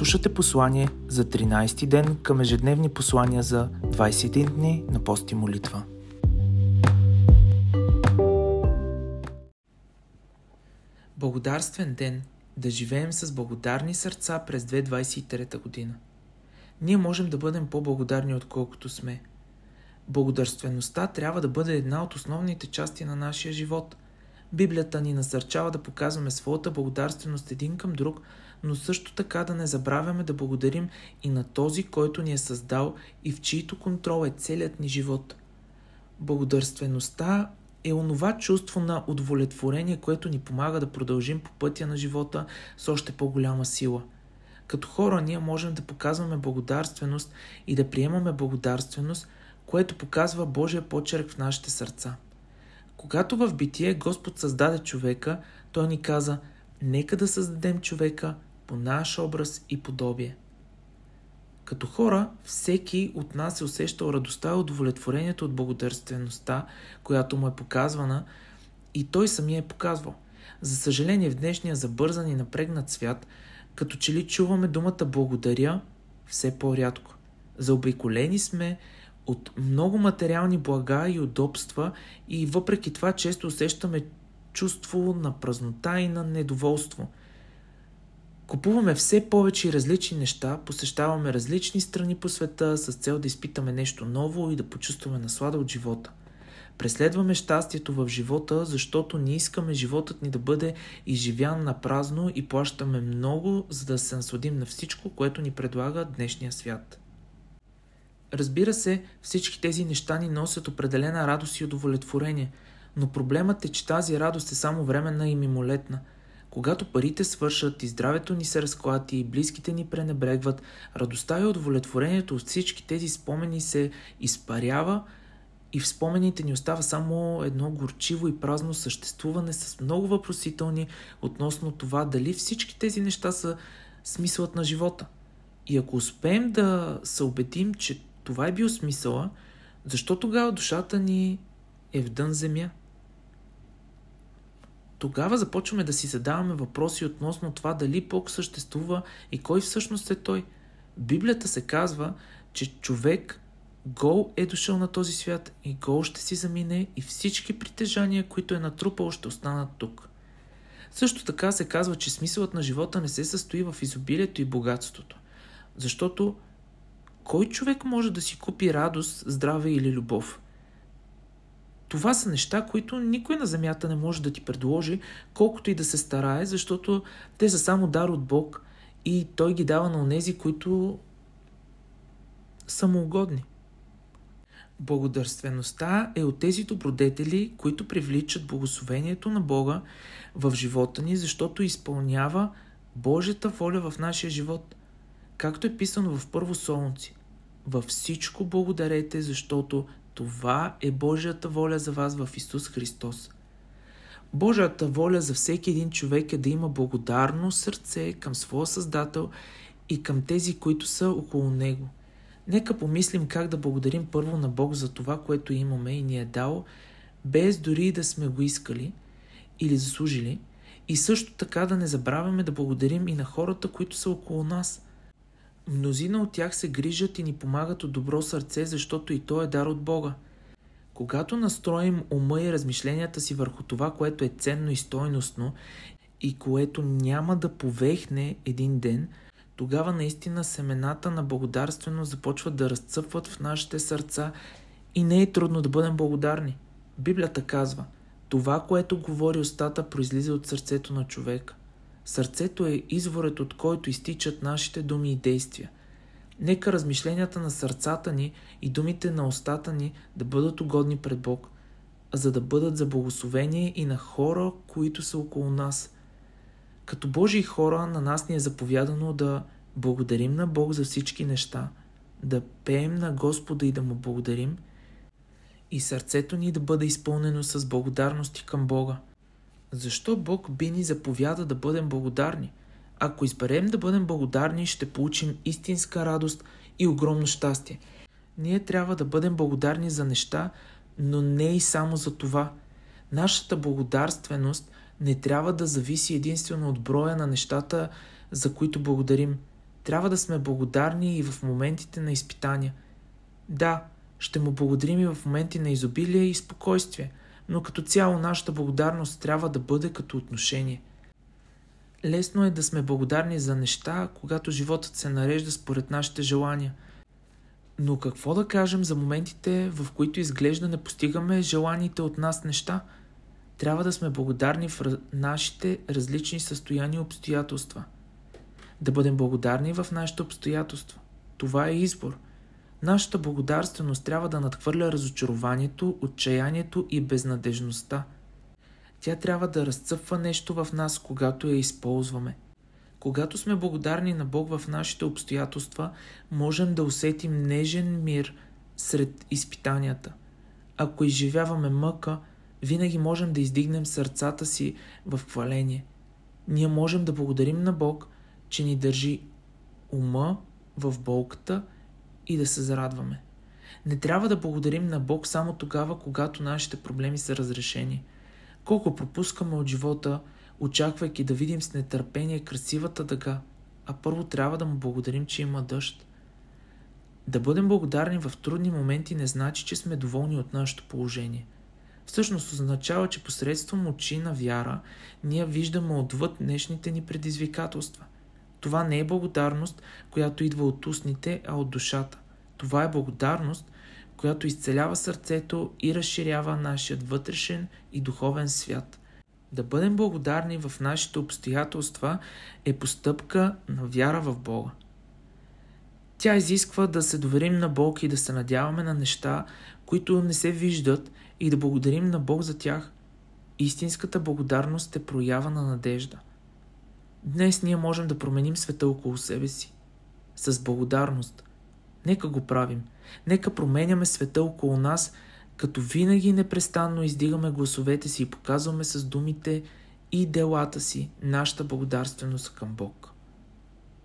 Слушате послание за 13 ден към ежедневни послания за 21 дни на пост и молитва. Благодарствен ден! Да живеем с благодарни сърца през 2023 година. Ние можем да бъдем по-благодарни отколкото сме. Благодарствеността трябва да бъде една от основните части на нашия живот. Библията ни насърчава да показваме своята благодарственост един към друг – но също така да не забравяме да благодарим и на този, който ни е създал и в чийто контрол е целият ни живот. Благодарствеността е онова чувство на удовлетворение, което ни помага да продължим по пътя на живота с още по-голяма сила. Като хора ние можем да показваме благодарственост и да приемаме благодарственост, което показва Божия почерк в нашите сърца. Когато в битие Господ създаде човека, той ни каза, нека да създадем човека по наш образ и подобие. Като хора, всеки от нас е усещал радостта и удовлетворението от благодарствеността, която му е показвана и той самия е показвал. За съжаление, в днешния забързан и напрегнат свят, като че ли чуваме думата благодаря все по-рядко. Заобиколени сме от много материални блага и удобства и въпреки това често усещаме чувство на празнота и на недоволство – Купуваме все повече различни неща, посещаваме различни страни по света с цел да изпитаме нещо ново и да почувстваме наслада от живота. Преследваме щастието в живота, защото не искаме животът ни да бъде изживян на празно и плащаме много, за да се насладим на всичко, което ни предлага днешния свят. Разбира се, всички тези неща ни носят определена радост и удовлетворение, но проблемът е, че тази радост е само временна и мимолетна – когато парите свършат и здравето ни се разклати и близките ни пренебрегват, радостта и удовлетворението от всички тези спомени се изпарява и в спомените ни остава само едно горчиво и празно съществуване с много въпросителни относно това дали всички тези неща са смисълът на живота. И ако успеем да се убедим, че това е бил смисъла, защо тогава душата ни е в дън земя? Тогава започваме да си задаваме въпроси относно това дали Бог съществува и кой всъщност е Той. Библията се казва, че човек гол е дошъл на този свят и гол ще си замине и всички притежания, които е натрупал, ще останат тук. Също така се казва, че смисълът на живота не се състои в изобилието и богатството. Защото кой човек може да си купи радост, здраве или любов? Това са неща, които никой на земята не може да ти предложи, колкото и да се старае, защото те са само дар от Бог и Той ги дава на онези, които са му угодни. Благодарствеността е от тези добродетели, които привличат благословението на Бога в живота ни, защото изпълнява Божията воля в нашия живот. Както е писано в Първо Солнце. Във всичко благодарете, защото това е Божията воля за вас в Исус Христос. Божията воля за всеки един човек е да има благодарно сърце към своя Създател и към тези, които са около Него. Нека помислим как да благодарим първо на Бог за това, което имаме и ни е дал, без дори да сме го искали или заслужили, и също така да не забравяме да благодарим и на хората, които са около нас – Мнозина от тях се грижат и ни помагат от добро сърце, защото и то е дар от Бога. Когато настроим ума и размишленията си върху това, което е ценно и стойностно и което няма да повехне един ден, тогава наистина семената на благодарственост започват да разцъпват в нашите сърца и не е трудно да бъдем благодарни. Библията казва, това, което говори устата, произлиза от сърцето на човека. Сърцето е изворът, от който изтичат нашите думи и действия. Нека размишленията на сърцата ни и думите на устата ни да бъдат угодни пред Бог, за да бъдат за благословение и на хора, които са около нас. Като Божии хора на нас ни е заповядано да благодарим на Бог за всички неща, да пеем на Господа и да му благодарим, и сърцето ни да бъде изпълнено с благодарности към Бога – защо Бог би ни заповяда да бъдем благодарни? Ако изберем да бъдем благодарни, ще получим истинска радост и огромно щастие. Ние трябва да бъдем благодарни за неща, но не и само за това. Нашата благодарственост не трябва да зависи единствено от броя на нещата, за които благодарим. Трябва да сме благодарни и в моментите на изпитания. Да, ще му благодарим и в моменти на изобилие и спокойствие, но като цяло нашата благодарност трябва да бъде като отношение. Лесно е да сме благодарни за неща, когато животът се нарежда според нашите желания. Но какво да кажем за моментите, в които изглежда не постигаме желаните от нас неща? Трябва да сме благодарни в нашите различни състояния и обстоятелства. Да бъдем благодарни в нашите обстоятелства. Това е избор – Нашата благодарственост трябва да надхвърля разочарованието, отчаянието и безнадежността. Тя трябва да разцъпва нещо в нас, когато я използваме. Когато сме благодарни на Бог в нашите обстоятелства, можем да усетим нежен мир сред изпитанията. Ако изживяваме мъка, винаги можем да издигнем сърцата си в хваление. Ние можем да благодарим на Бог, че ни държи ума в болката – и да се зарадваме. Не трябва да благодарим на Бог само тогава, когато нашите проблеми са разрешени. Колко пропускаме от живота, очаквайки да видим с нетърпение красивата дъга, а първо трябва да му благодарим, че има дъжд. Да бъдем благодарни в трудни моменти не значи, че сме доволни от нашето положение. Всъщност означава, че посредством очи на вяра ние виждаме отвъд днешните ни предизвикателства. Това не е благодарност, която идва от устните, а от душата. Това е благодарност, която изцелява сърцето и разширява нашият вътрешен и духовен свят. Да бъдем благодарни в нашите обстоятелства е постъпка на вяра в Бога. Тя изисква да се доверим на Бог и да се надяваме на неща, които не се виждат и да благодарим на Бог за тях. Истинската благодарност е проява на надежда. Днес ние можем да променим света около себе си. С благодарност – Нека го правим. Нека променяме света около нас, като винаги непрестанно издигаме гласовете си и показваме с думите и делата си нашата благодарственост към Бог.